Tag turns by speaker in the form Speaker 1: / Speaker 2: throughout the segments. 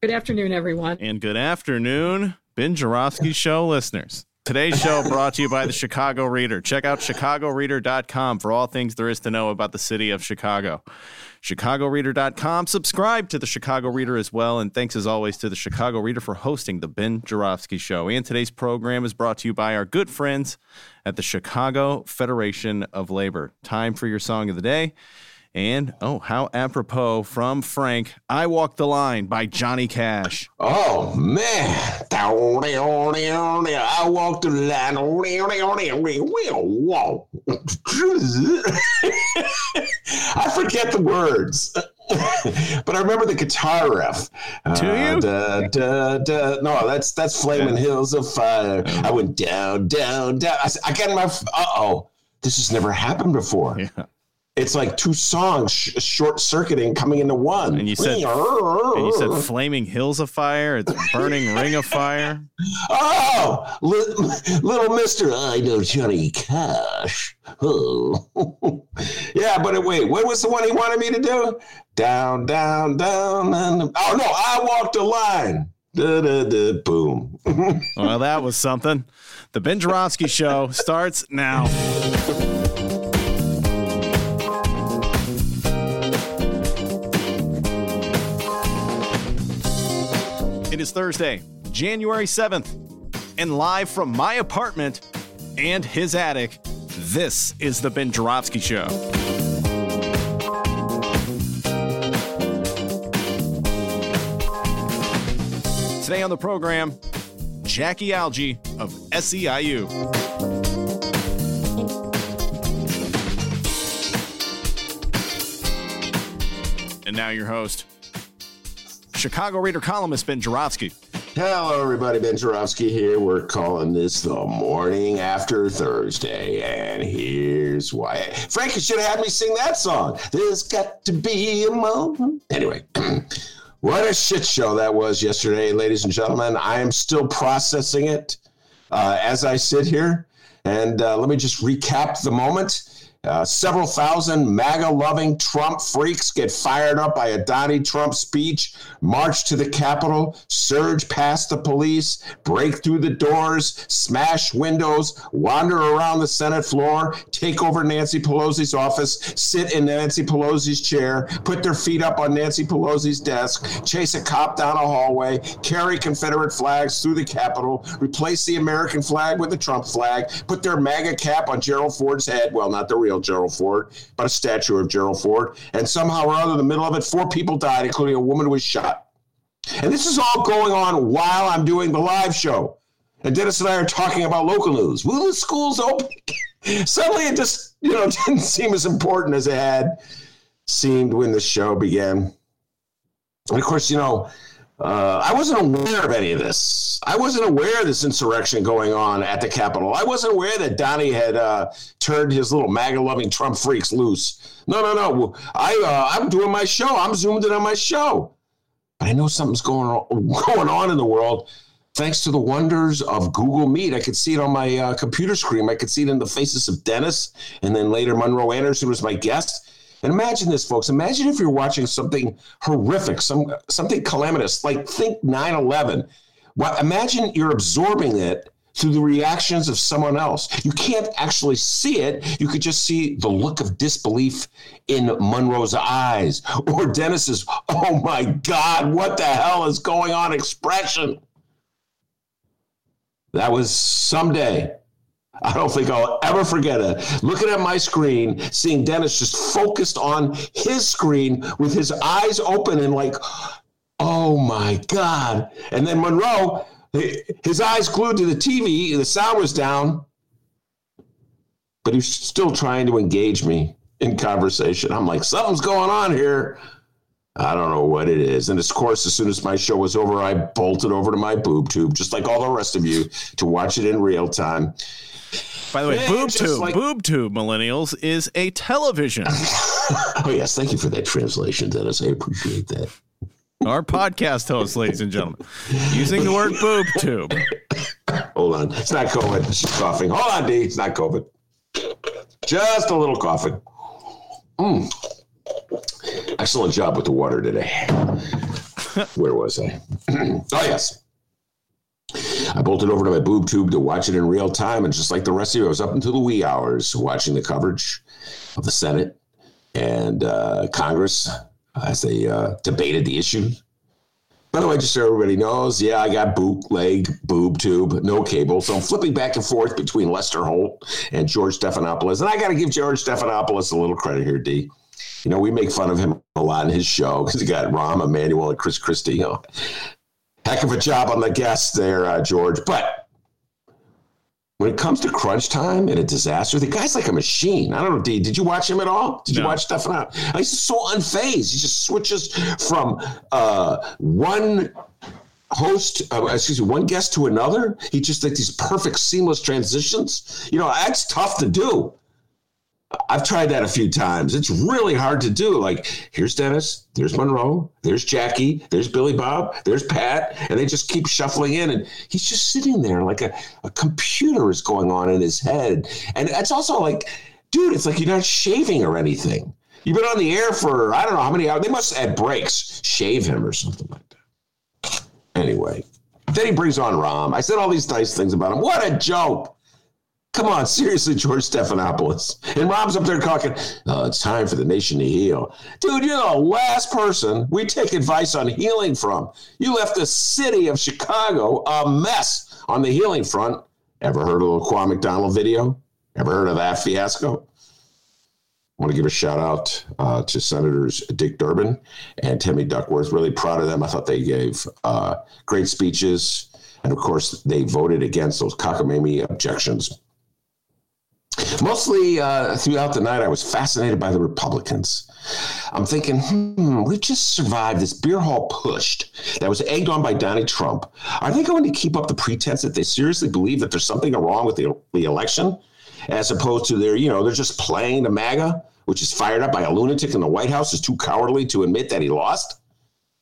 Speaker 1: Good afternoon, everyone.
Speaker 2: And good afternoon, Ben Joravsky Show listeners. Today's show brought to you by the Chicago Reader. Check out chicagoreader.com for all things there is to know about the city of Chicago. chicagoreader.com. Subscribe to the Chicago Reader as well. And thanks as always to the Chicago Reader for hosting the Ben Joravsky Show. And today's program is brought to you by our good friends at the Chicago Federation of Labor. Time for your song of the day. And oh, how apropos from Frank, I Walk the Line by Johnny Cash.
Speaker 3: Oh man. I walk the line. I forget the words. but I remember the guitar riff.
Speaker 2: Do you?
Speaker 3: Uh, da, da, da. No, that's that's Flaming
Speaker 2: Yeah.
Speaker 3: Hills of Fire. I went down, down, down. I got my. Uh oh, this has never happened before.
Speaker 2: Yeah.
Speaker 3: It's like two songs sh- short circuiting coming into one.
Speaker 2: And you said- And you said uh-uh. Flaming Hills of Fire. It's Burning Ring of Fire.
Speaker 3: Oh, li- little Mister, I know Johnny Cash. Oh, yeah, but wait, what was the one he wanted me to do? Down, down, down, and oh no, I walked the line. Da, da, da, boom.
Speaker 2: Well, that was something. The Ben Joravsky Show starts now. Is Thursday, January 7th, and live from my apartment and his attic, this is the Ben Joravsky Show. Today on the program, Jackie Algie of SEIU. And now your host, Chicago Reader columnist Ben Joravsky.
Speaker 3: Hello, everybody. Ben Joravsky here. We're calling this the morning after Thursday, and here's why. Frank, you should have had me sing that song. There's got to be a moment. Anyway, what a shit show that was yesterday, ladies and gentlemen. I am still processing it uh, as I sit here. And uh, let me just recap the moment. Uh, several thousand MAGA loving Trump freaks get fired up by a Donnie Trump speech, march to the Capitol, surge past the police, break through the doors, smash windows, wander around the Senate floor, take over Nancy Pelosi's office, sit in Nancy Pelosi's chair, put their feet up on Nancy Pelosi's desk, chase a cop down a hallway, carry Confederate flags through the Capitol, replace the American flag with the Trump flag, put their MAGA cap on Gerald Ford's head. Well, not the real Gerald Ford, but a statue of Gerald Ford. And somehow or other, in the middle of it, four people died, including a woman who was shot. And this is all going on while I'm doing the live show. And Dennis and I are talking about local news. Will the schools open? Suddenly it just, you know, didn't seem as important as it had seemed when the show began. And of course, you know, uh, I wasn't aware of any of this. I wasn't aware of this insurrection going on at the Capitol. I wasn't aware that Donnie had uh, turned his little MAGA-loving Trump freaks loose. No, no, no. I, uh, I'm doing my show. I'm zoomed in on my show. But I know something's going on, going on in the world. Thanks to the wonders of Google Meet, I could see it on my uh, computer screen. I could see it in the faces of Dennis and then later Monroe Anderson, was my guest. And imagine this, folks. Imagine if you're watching something horrific, some something calamitous, like think 9/11. Well, imagine you're absorbing it through the reactions of someone else. You can't actually see it. You could just see the look of disbelief in Monroe's eyes or Dennis's, oh my God, what the hell is going on expression. That was someday. I don't think I'll ever forget it. Looking at my screen, seeing Dennis just focused on his screen with his eyes open and like, oh my God. And then Monroe, his eyes glued to the TV, the sound was down, but he's still trying to engage me in conversation. I'm like, something's going on here. I don't know what it is. And of course, as soon as my show was over, I bolted over to my boob tube, just like all the rest of you, to watch it in real time.
Speaker 2: By the way,
Speaker 3: Yeah,
Speaker 2: boob tube,
Speaker 3: like-
Speaker 2: boob tube, millennials is a television.
Speaker 3: Oh, yes. Thank you for that translation, Dennis. I appreciate that.
Speaker 2: Our podcast host, ladies and gentlemen, using the word boob tube.
Speaker 3: Hold on. It's not COVID. She's coughing. Hold on, D. It's not COVID. Just a little coughing. Mm. Excellent job with the water today. Where was I? oh, yes. I bolted over to my boob tube to watch it in real time. And just like the rest of you, I was up until the wee hours watching the coverage of the Senate and uh, Congress as they uh, debated the issue. By the way, just so everybody knows, yeah, I got bootleg, boob tube, no cable. So I'm flipping back and forth between Lester Holt and George Stephanopoulos. And I got to give George Stephanopoulos a little credit here, D. You know, we make fun of him a lot in his show because he got Rahm, Emanuel, and Chris Christie. You know, heck of a job on the guests there, uh, George. But when it comes to crunch time and a disaster, the guy's like a machine. I don't know, D. Did you watch him at all? Did you
Speaker 2: No.
Speaker 3: watch Stephanopoulos? He's just so unfazed. He just switches from uh, one host, uh, excuse me, one guest to another. He just like these perfect seamless transitions. You know, that's tough to do. I've tried that a few times. It's really hard to do. Like, here's Dennis, there's Monroe, there's Jackie, there's Billy Bob, there's Pat, and they just keep shuffling in. And he's just sitting there like a, a computer is going on in his head. And it's also like, dude, it's like you're not shaving or anything. You've been on the air for, I don't know how many hours. They must add breaks, shave him or something like that. Anyway, then he brings on Rahm. I said all these nice things about him. What a joke. Come on, seriously, George Stephanopoulos. And Rob's up there talking, oh, it's time for the nation to heal. Dude, you're the last person we take advice on healing from. You left the city of Chicago a mess on the healing front. Ever heard of the Laquan McDonald video? Ever heard of that fiasco? I want to give a shout out uh, to Senators Dick Durbin and Timmy Duckworth. Really proud of them. I thought they gave uh, great speeches. And of course, they voted against those cockamamie objections. Mostly uh, throughout the night, I was fascinated by the Republicans. I'm thinking, hmm, we just survived this beer hall putsch that was egged on by Donnie Trump. Are they going to keep up the pretense that they seriously believe that there's something wrong with the, the election, as opposed to their, you know, they're just playing the MAGA, which is fired up by a lunatic in the White House, is too cowardly to admit that he lost?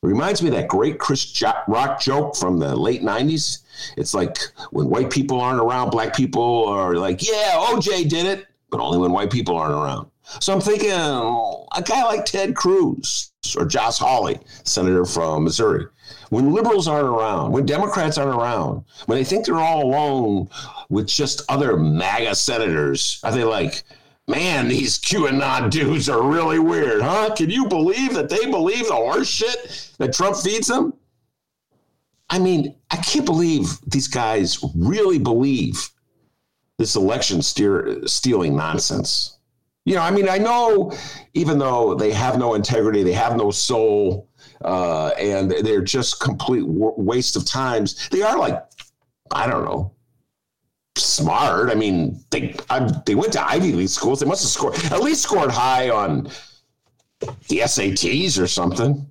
Speaker 3: Reminds me of that great Chris Rock joke from the late 90s. It's like when white people aren't around, black people are like, yeah, OJ did it, but only when white people aren't around. So I'm thinking a guy like Ted Cruz or Josh Hawley, senator from Missouri, when liberals aren't around, when Democrats aren't around, when they think they're all alone with just other MAGA senators, are they like, man, these QAnon dudes are really weird, huh? Can you believe that they believe the horse shit that Trump feeds them? I mean, I can't believe these guys really believe this election steer, stealing nonsense. You know, I mean, I know even though they have no integrity, they have no soul, uh, and they're just complete waste of times. They are like, I don't know, smart. I mean, they I, they went to Ivy League schools. They must have scored at least scored high on the SATs or something.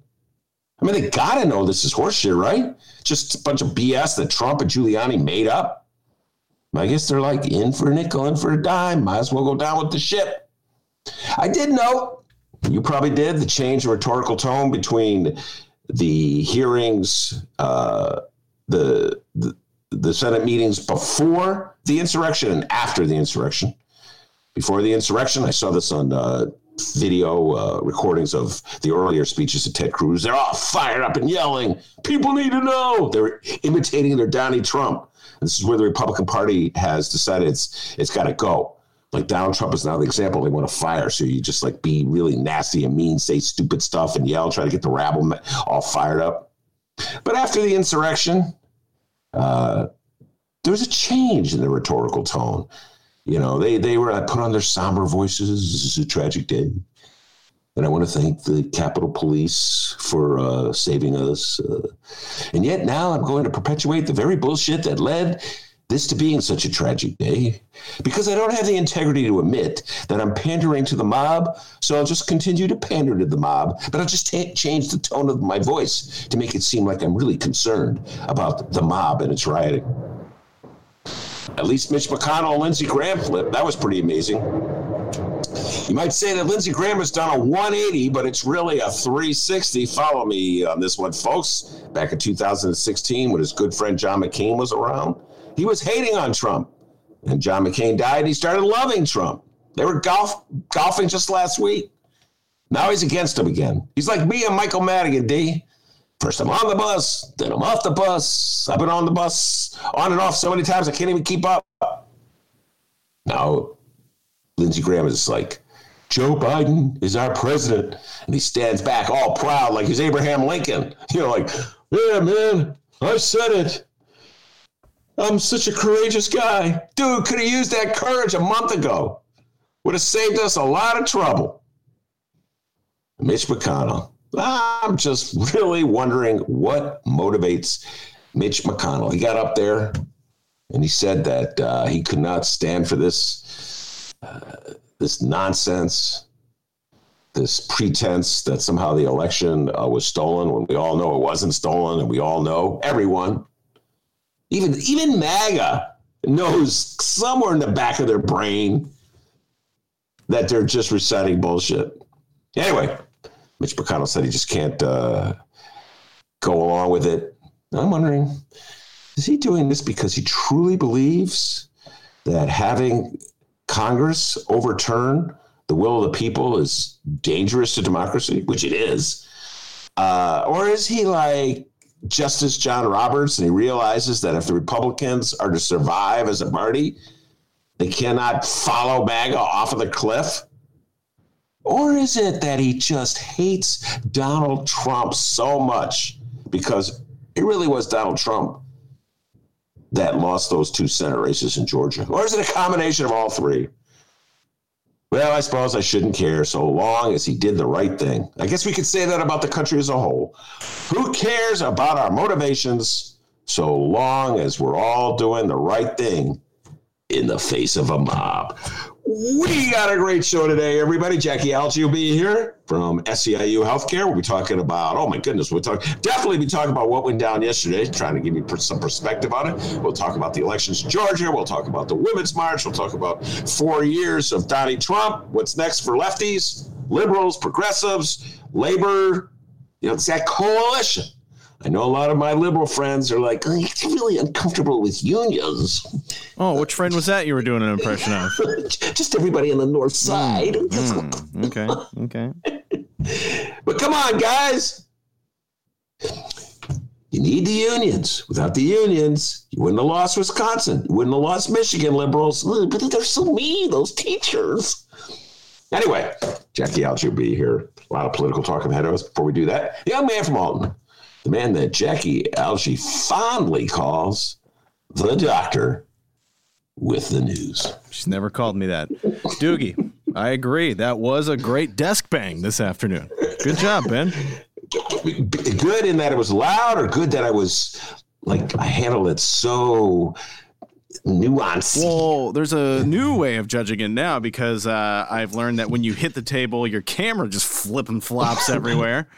Speaker 3: I mean, they got to know this is horseshit, right? Just a bunch of BS that Trump and Giuliani made up. I guess they're like in for a nickel, in for a dime. Might as well go down with the ship. I did note, you probably did, the change in rhetorical tone between the hearings, uh, the, the the Senate meetings before the insurrection and after the insurrection. Before the insurrection, I saw this on uh, video uh, recordings of the earlier speeches of Ted Cruz. They're all fired up and yelling, People need to know. They're imitating their Donnie Trump. This is where the Republican Party has decided it's it's got to go. Like Donald Trump is now the example they want to fire. So you just like be really nasty and mean, say stupid stuff and yell, try to get the rabble all fired up. But after the insurrection, uh, there was a change in the rhetorical tone. You know, they they were put on their somber voices. This is a tragic day, and I want to thank the Capitol Police for uh, saving us. Uh, and yet now I'm going to perpetuate the very bullshit that led this to being such a tragic day because I don't have the integrity to admit that I'm pandering to the mob. So I'll just continue to pander to the mob, but I'll just t- change the tone of my voice to make it seem like I'm really concerned about the mob and its rioting. At least Mitch McConnell and Lindsey Graham flip. That was pretty amazing. You might say that Lindsey Graham has done a 180, but it's really a 360. Follow me on this one, folks. Back in 2016, when his good friend John McCain was around, he was hating on Trump. And John McCain died, he started loving Trump. They were golf golfing just last week. Now he's against him again. He's like me and Michael Madigan, D. First I'm on the bus, then I'm off the bus. I've been on the bus on and off so many times I can't even keep up. Now, Lindsey Graham is like, Joe Biden is our president. And he stands back all proud like he's Abraham Lincoln. You know, like, yeah, man, I said it. I'm such a courageous guy. Dude, could have used that courage a month ago. Would have saved us a lot of trouble. Mitch McConnell. I'm just really wondering what motivates Mitch McConnell. He got up there and he said that uh, he could not stand for this uh, this nonsense, this pretense that somehow the election uh, was stolen when we all know it wasn't stolen, and we all know everyone even even MAGA knows somewhere in the back of their brain that they're just reciting bullshit. Anyway, Mitch McConnell said he just can't uh, go along with it. I'm wondering, is he doing this because he truly believes that having Congress overturn the will of the people is dangerous to democracy, which it is? Uh, or is he like Justice John Roberts, and he realizes that if the Republicans are to survive as a party, they cannot follow MAGA off of the cliff? Or is it that he just hates Donald Trump so much because it really was Donald Trump that lost those two Senate races in Georgia? Or is it a combination of all three? Well, I suppose I shouldn't care so long as he did the right thing. I guess we could say that about the country as a whole. Who cares about our motivations so long as we're all doing the right thing in the face of a mob? We got a great show today, everybody. Jackie Algie will be here from SEIU Healthcare. We'll be talking about, oh my goodness, we'll talk definitely be talking about what went down yesterday, trying to give you some perspective on it. We'll talk about the elections in Georgia. We'll talk about the Women's March. We'll talk about four years of Donnie Trump. What's next for lefties, liberals, progressives, labor? You know, it's that coalition. I know a lot of my liberal friends are like, oh, you're really uncomfortable with unions.
Speaker 2: Oh, which friend was that you were doing an impression of?
Speaker 3: Just everybody on the north side.
Speaker 2: Mm, okay, okay.
Speaker 3: but come on, guys. You need the unions. Without the unions, you wouldn't have lost Wisconsin. You wouldn't have lost Michigan liberals. But they're so mean, those teachers. Anyway, Jackie Algie will be here. A lot of political talk ahead of us. Before we do that, young man from Alton the man that Jackie Algie fondly calls the doctor with the news.
Speaker 2: She's never called me that. Doogie, I agree. That was a great desk bang this afternoon. Good job, Ben.
Speaker 3: Good in that it was loud, or good that I was like I handled it so nuanced.
Speaker 2: Well, there's a new way of judging it now because uh, I've learned that when you hit the table, your camera just flip and flops everywhere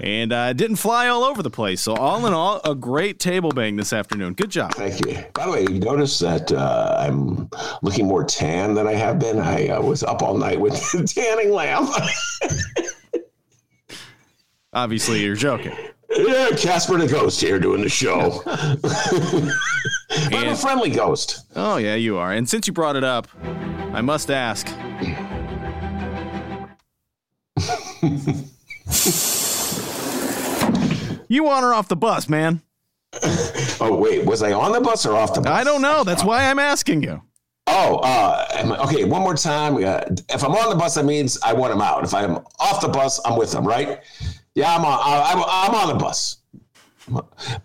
Speaker 2: and uh, didn't fly all over the place. So all in all, a great table bang this afternoon. Good job.
Speaker 3: Thank you. By the way, you notice that uh, I'm looking more tan than I have been. I uh, was up all night with the tanning lamp.
Speaker 2: Obviously, you're joking.
Speaker 3: Yeah, Casper the Ghost here doing the show. I'm a friendly ghost.
Speaker 2: Oh, yeah, you are. And since you brought it up, I must ask. You on or off the bus, man?
Speaker 3: oh wait, was I on the bus or off the bus?
Speaker 2: I don't know. That's why I'm asking you.
Speaker 3: Oh, uh, okay. One more time. Uh, if I'm on the bus, that means I want him out. If I'm off the bus, I'm with him, right? Yeah, I'm on. I'm, I'm on the bus.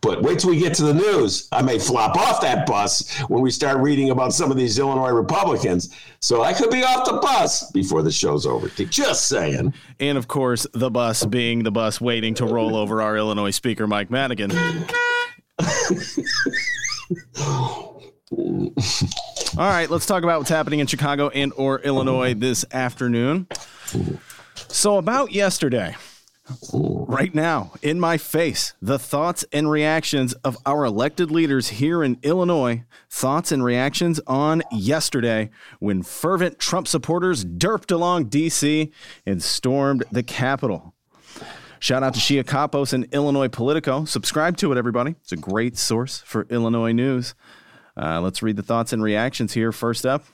Speaker 3: But wait till we get to the news. I may flop off that bus when we start reading about some of these Illinois Republicans. So I could be off the bus before the show's over. Just saying.
Speaker 2: And of course, the bus being the bus waiting to roll over our Illinois Speaker, Mike Madigan. All right, let's talk about what's happening in Chicago and or Illinois this afternoon. So about yesterday, right now, in my face, the thoughts and reactions of our elected leaders here in Illinois. Thoughts and reactions on yesterday when fervent Trump supporters derped along D.C. and stormed the Capitol. Shout out to Shia Kapos and Illinois Politico. Subscribe to it, everybody. It's a great source for Illinois news. Uh, let's read the thoughts and reactions here. First up,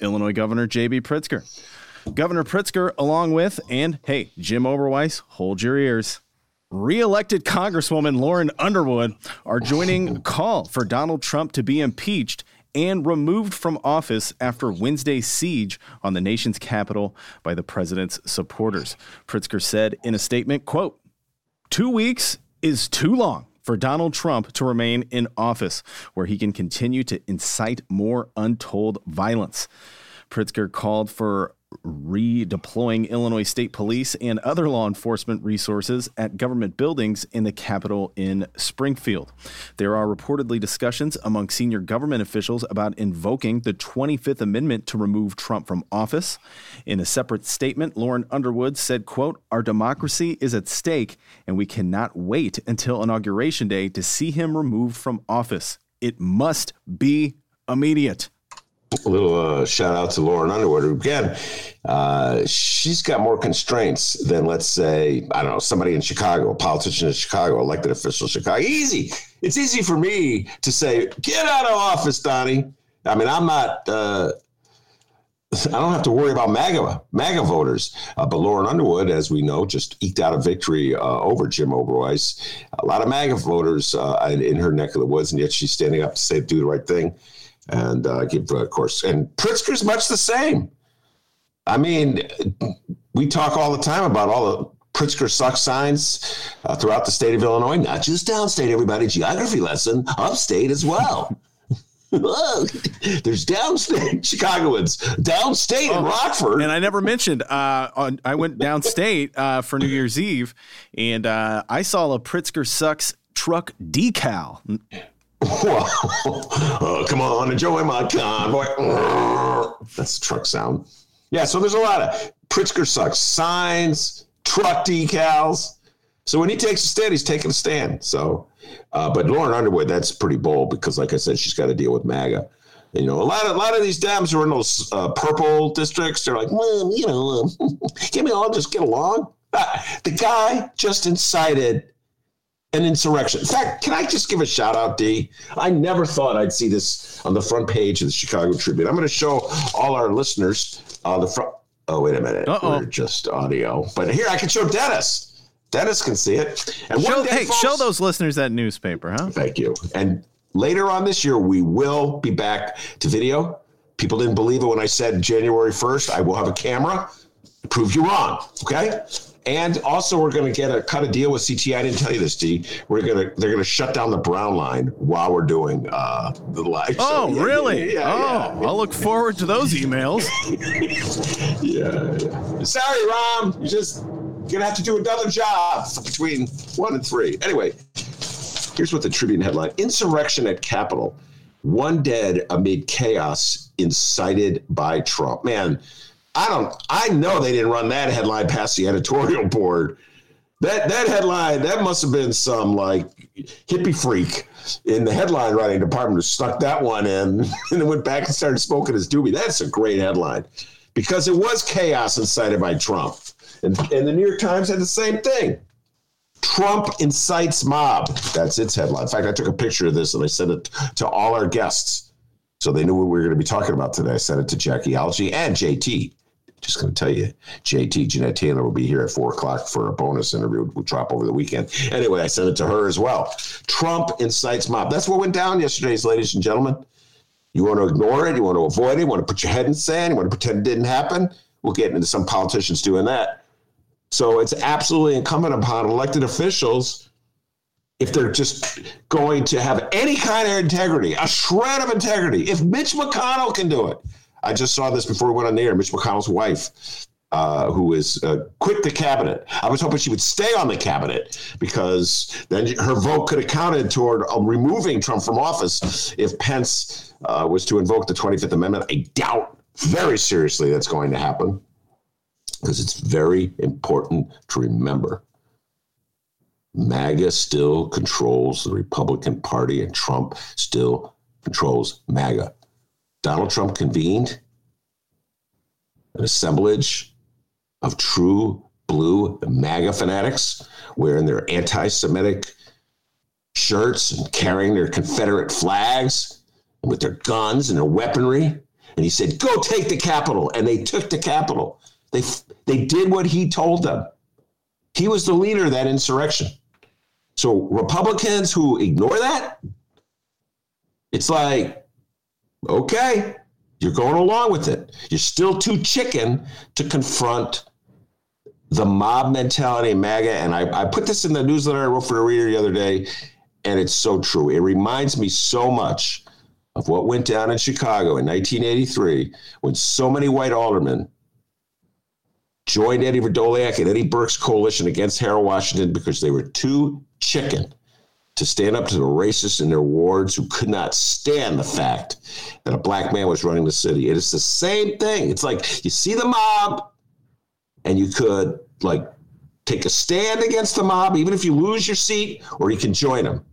Speaker 2: Illinois Governor J.B. Pritzker. Governor Pritzker, along with, and hey, Jim Oberweis, hold your ears. Re-elected Congresswoman Lauren Underwood are joining a call for Donald Trump to be impeached and removed from office after Wednesday's siege on the nation's capital by the president's supporters. Pritzker said in a statement, quote, two weeks is too long for Donald Trump to remain in office, where he can continue to incite more untold violence. Pritzker called for redeploying Illinois State Police and other law enforcement resources at government buildings in the Capitol in Springfield. There are reportedly discussions among senior government officials about invoking the 25th Amendment to remove Trump from office. In a separate statement, Lauren Underwood said, quote, Our democracy is at stake, and we cannot wait until Inauguration Day to see him removed from office. It must be immediate
Speaker 3: a little uh, shout out to Lauren Underwood. Again, uh, she's got more constraints than, let's say, I don't know, somebody in Chicago, a politician in Chicago, elected official in Chicago. Easy. It's easy for me to say, get out of office, Donnie. I mean, I'm not. Uh, I don't have to worry about MAGA MAGA voters. Uh, but Lauren Underwood, as we know, just eked out a victory uh, over Jim Oberweis. A lot of MAGA voters uh, in, in, her neck of the woods, and yet she's standing up to say, do the right thing and uh, give, of course, and Pritzker's much the same. I mean, we talk all the time about all the Pritzker suck signs uh, throughout the state of Illinois, not just downstate, everybody, geography lesson, upstate as well. There's downstate Chicagoans, downstate oh, in Rockford.
Speaker 2: And I never mentioned, uh, on, I went downstate uh, for New Year's Eve and uh, I saw a Pritzker Sucks truck decal.
Speaker 3: Uh, come on, enjoy my convoy. That's truck sound. Yeah, so there's a lot of Pritzker sucks signs, truck decals. So when he takes a stand, he's taking a stand. So, uh, but Lauren Underwood, that's pretty bold because, like I said, she's got to deal with MAGA. You know, a lot of a lot of these Dems who are in those uh, purple districts, they're like, well, you know, can we all just get along? The guy just incited an insurrection. In fact, can I just give a shout out, D? I never thought I'd see this on the front page of the Chicago Tribune. I'm going to show all our listeners uh, the front. Oh, wait a minute. Uh-oh. We're just audio. But here, I can show Dennis. Dennis can see it.
Speaker 2: And show, day, hey, folks, show those listeners that newspaper, huh?
Speaker 3: Thank you. And later on this year, we will be back to video. People didn't believe it when I said January 1st, I will have a camera. Prove you wrong. Okay. And also, we're going to get a cut a deal with CT. I didn't tell you this, D. We're going to they're going to shut down the Brown line while we're doing uh, the live.
Speaker 2: Oh, so, yeah, really? Yeah, yeah, oh, I'll look forward to those emails.
Speaker 3: yeah, Sorry, Rahm. You're just going to have to do another job between one and three. Anyway, here's what the Tribune headline: Insurrection at Capitol. One dead amid chaos incited by Trump. Man, I don't. I know they didn't run that headline past the editorial board. That that headline that must have been some like hippie freak in the headline writing department who stuck that one in and then went back and started smoking his doobie. That's a great headline because it was chaos incited by Trump, and, and the New York Times had the same thing. Trump incites mob. That's its headline. In fact, I took a picture of this and I sent it to all our guests. So they knew what we were going to be talking about today. I sent it to Jackie Algie and JT just going to tell you, JT Jeanette Taylor will be here at four o'clock for a bonus interview. We'll drop over the weekend. Anyway, I sent it to her as well. Trump incites mob. That's what went down yesterday, ladies and gentlemen. You want to ignore it? You want to avoid it? You want to put your head in sand? You want to pretend it didn't happen? We'll get into some politicians doing that. So it's absolutely incumbent upon elected officials if they're just going to have any kind of integrity, a shred of integrity. If Mitch McConnell can do it, I just saw this before we went on the air. Mitch McConnell's wife uh, who is uh, quit the cabinet. I was hoping she would stay on the cabinet because then her vote could have counted toward uh, removing Trump from office if Pence uh, was to invoke the 25th Amendment. I doubt very seriously that's going to happen because it's very important to remember. MAGA still controls the Republican Party and Trump still controls MAGA. Donald Trump convened an assemblage of true blue MAGA fanatics wearing their anti Semitic shirts and carrying their Confederate flags with their guns and their weaponry. And he said, Go take the Capitol. And they took the Capitol. They, they did what he told them. He was the leader of that insurrection. So, Republicans who ignore that, it's like, okay, you're going along with it. You're still too chicken to confront the mob mentality MAGA. And I, I put this in the newsletter I wrote for a reader the other day, and it's so true. It reminds me so much of what went down in Chicago in 1983 when so many white aldermen joined Eddie Vrdolyak and Eddie Burke's coalition against Harold Washington because they were too chicken to stand up to the racists in their wards who could not stand the fact that a black man was running the city. It is the same thing. It's like you see the mob, and you could like take a stand against the mob, even if you lose your seat, or you can join them.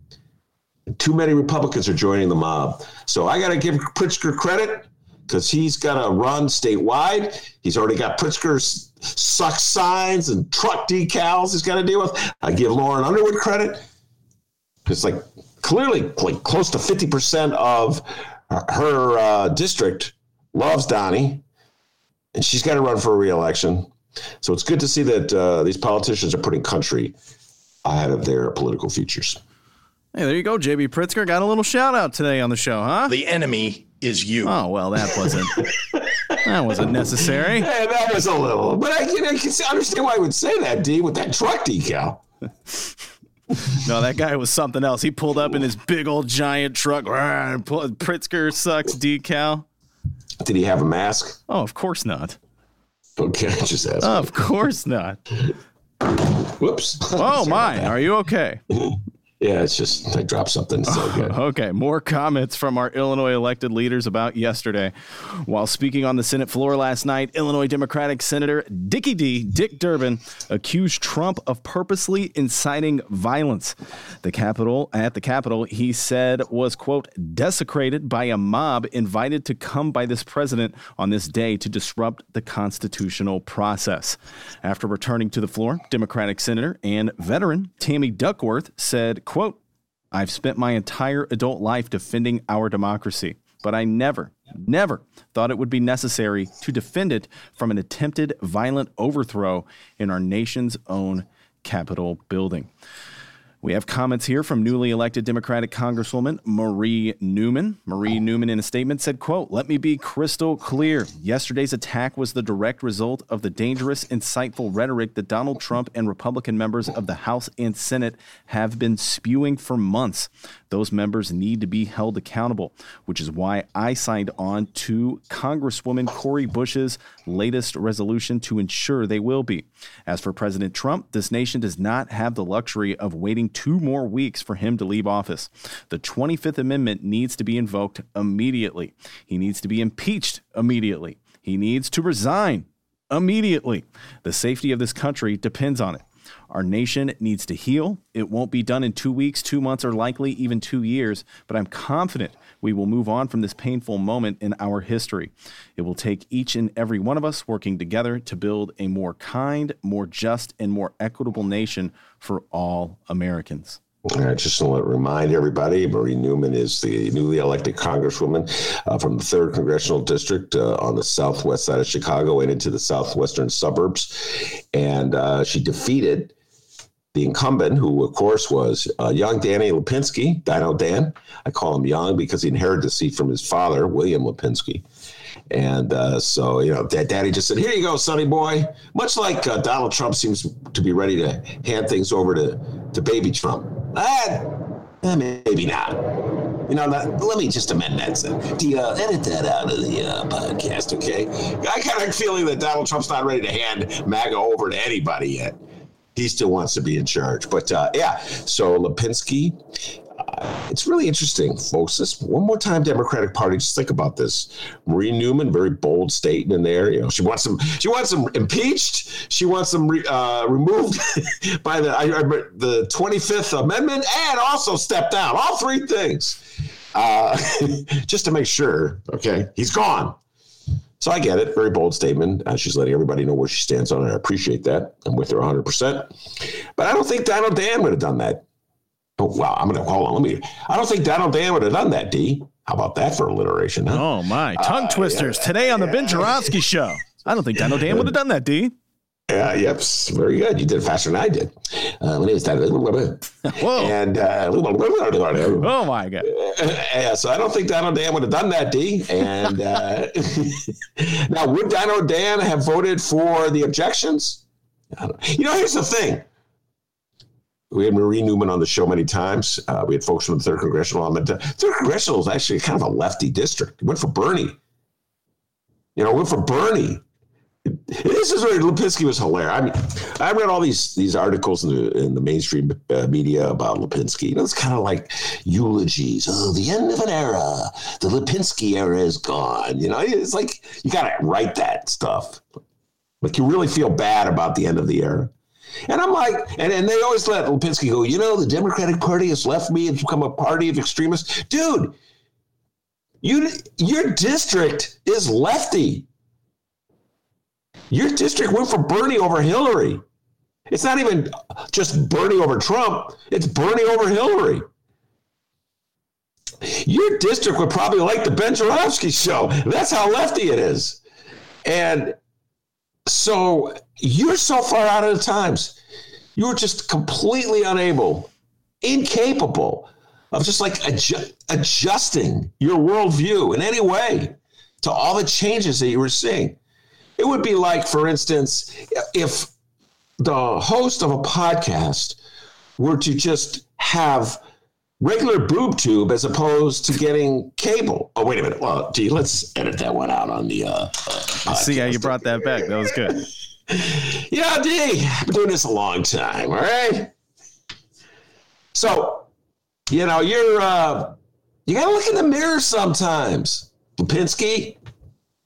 Speaker 3: Too many Republicans are joining the mob. So I got to give Pritzker credit because he's got to run statewide. He's already got Pritzker's suck signs and truck decals he's got to deal with. I give Lauren Underwood credit because, like, clearly, like close to 50% of her uh, district loves Donnie, and she's got to run for a reelection. So it's good to see that uh, these politicians are putting country ahead of their political futures.
Speaker 2: Hey, there you go, JB Pritzker. Got a little shout out today on the show, huh?
Speaker 1: The enemy is you.
Speaker 2: Oh well, that wasn't that wasn't necessary.
Speaker 3: Hey, that was a little, but I can, I can understand why I would say that, D, with that truck decal.
Speaker 2: no, that guy was something else. He pulled up in his big old giant truck. Pritzker sucks decal.
Speaker 3: Did he have a mask?
Speaker 2: Oh, of course not.
Speaker 3: Okay, just ask.
Speaker 2: Of course not.
Speaker 3: Whoops.
Speaker 2: Oh my, are you okay?
Speaker 3: Yeah, it's just I dropped something. So good.
Speaker 2: okay, more comments from our Illinois elected leaders about yesterday. While speaking on the Senate floor last night, Illinois Democratic Senator Dickie D. Dick Durbin accused Trump of purposely inciting violence. The Capitol at the Capitol, he said, was quote desecrated by a mob invited to come by this president on this day to disrupt the constitutional process. After returning to the floor, Democratic Senator and veteran Tammy Duckworth said Quote, I've spent my entire adult life defending our democracy, but I never, never thought it would be necessary to defend it from an attempted violent overthrow in our nation's own Capitol building. We have comments here from newly elected Democratic Congresswoman Marie Newman. Marie Newman in a statement said, quote, "Let me be crystal clear. Yesterday's attack was the direct result of the dangerous, insightful rhetoric that Donald Trump and Republican members of the House and Senate have been spewing for months. Those members need to be held accountable, which is why I signed on to Congresswoman Cori Bush's latest resolution to ensure they will be. As for President Trump, this nation does not have the luxury of waiting two more weeks for him to leave office. The 25th Amendment needs to be invoked immediately. He needs to be impeached immediately. He needs to resign immediately. The safety of this country depends on it. Our nation needs to heal. It won't be done in two weeks, two months, or likely even two years, but I'm confident we will move on from this painful moment in our history. It will take each and every one of us working together to build a more kind, more just, and more equitable nation for all Americans.
Speaker 3: I just to remind everybody Marie Newman is the newly elected Congresswoman uh, from the 3rd Congressional District uh, on the southwest side of Chicago and into the southwestern suburbs. And uh, she defeated the incumbent, who of course was uh, young Danny Lipinski, Dino Dan. I call him young because he inherited the seat from his father, William Lipinski. And uh, so, you know, Daddy just said, "Here you go, sonny boy." Much like uh, Donald Trump seems to be ready to hand things over to to Baby Trump. Uh, maybe not. You know, that, let me just amend that. You uh, edit that out of the uh, podcast, okay? I kind of feeling that Donald Trump's not ready to hand MAGA over to anybody yet. He still wants to be in charge. But uh, yeah, so Lipinski, it's really interesting, folks. This one more time, Democratic Party. Just think about this. Marie Newman, very bold statement in there. You know, she wants them. She wants them impeached. She wants them re, uh, removed by the I, I, the Twenty Fifth Amendment, and also step down. All three things, uh, just to make sure. Okay, he's gone. So I get it. Very bold statement. Uh, she's letting everybody know where she stands on it. I appreciate that. I'm with her 100%. But I don't think Donald Dan would have done that. Oh, wow. I'm going to hold on. Let me. I don't think Donald Dan would have done that, D. How about that for alliteration? Huh?
Speaker 2: Oh, my. Tongue uh, twisters yeah, today on the Ben Joravsky Show. I don't think Donald Dan would have done that, D.
Speaker 3: Yeah, yep, very good. You did faster than I did. Uh, my name is Whoa. And uh,
Speaker 2: oh my god.
Speaker 3: Yeah, so I don't think Donald Dan would have done that, D. And uh, now, would Donald Dan have voted for the objections? You know, here's the thing. We had Marie Newman on the show many times. Uh, we had folks from the third congressional. Third congressional is actually kind of a lefty district. It went for Bernie. You know, went for Bernie. This is where Lipinski was hilarious. I mean, I read all these these articles in the, in the mainstream uh, media about Lipinski. You know, it's kind of like eulogies. Oh, the end of an era. The Lipinski era is gone. You know, it's like you got to write that stuff. Like you really feel bad about the end of the era. And I'm like, and, and they always let Lipinski go, you know, the Democratic Party has left me. It's become a party of extremists. Dude, you your district is lefty. Your district went for Bernie over Hillary. It's not even just Bernie over Trump, it's Bernie over Hillary. Your district would probably like the Ben Joravsky show. That's how lefty it is. And so you're so far out of the times. You're just completely unable, incapable of just like adju- adjusting your worldview in any way to all the changes that you were seeing. It would be like, for instance, if the host of a podcast were to just have regular boob tube as opposed to getting cable. Oh, wait a minute. Well, gee, let's edit that one out on the. Uh, uh
Speaker 2: see how you brought that back. That was good.
Speaker 3: yeah, D. I've been doing this a long time. All right. So, you know, you're uh, you gotta look in the mirror sometimes. Lipinski,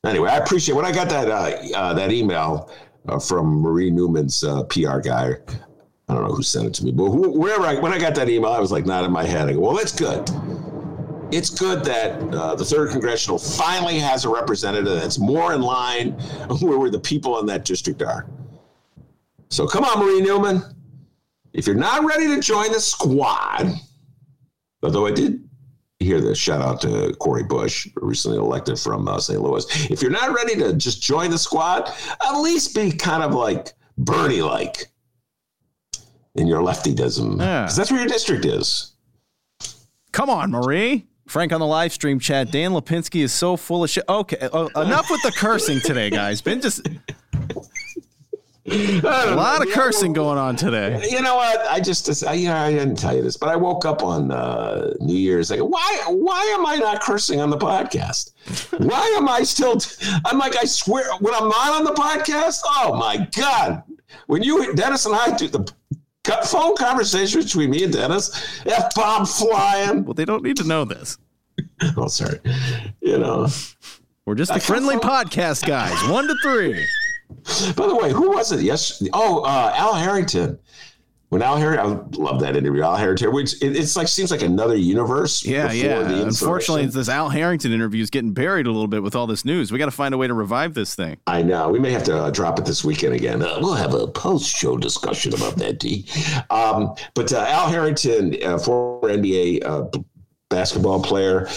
Speaker 3: anyway, I appreciate when I got that uh, uh, that email uh, from Marie Newman's uh, PR guy. I don't know who sent it to me, but wherever I when I got that email, I was like not in my head. I go, well, that's good. It's good that uh, the third congressional finally has a representative that's more in line where the people in that district are. So come on, Marie Newman. If you're not ready to join the squad, although I did hear the Shout out to Cori Bush, recently elected from uh, St. Louis. If you're not ready to just join the squad, at least be kind of like Bernie like in your leftydism. Yeah. Because that's where your district is.
Speaker 2: Come on, Marie. Frank on the live stream chat. Dan Lipinski is so full of shit. Okay, uh, enough with the cursing today, guys. Been just a lot know. of cursing going on today.
Speaker 3: You know what? I just, I, I didn't tell you this, but I woke up on uh, New Year's like, why, why am I not cursing on the podcast? why am I still? T- I'm like, I swear, when I'm not on the podcast, oh my god! When you, Dennis and I do the phone conversation between me and Dennis, f bomb flying.
Speaker 2: Well, they don't need to know this.
Speaker 3: oh, sorry. You know,
Speaker 2: we're just a friendly podcast, guys. One to three.
Speaker 3: By the way, who was it? Yes. Oh, uh, Al Harrington. When Al Harrington, I love that interview. Al Harrington, which it, it's like seems like another universe.
Speaker 2: Yeah, yeah. Unfortunately, this Al Harrington interview is getting buried a little bit with all this news. We got to find a way to revive this thing.
Speaker 3: I know. We may have to uh, drop it this weekend again. Uh, we'll have a post-show discussion about that, D. Um, but uh, Al Harrington, uh, former NBA uh, basketball player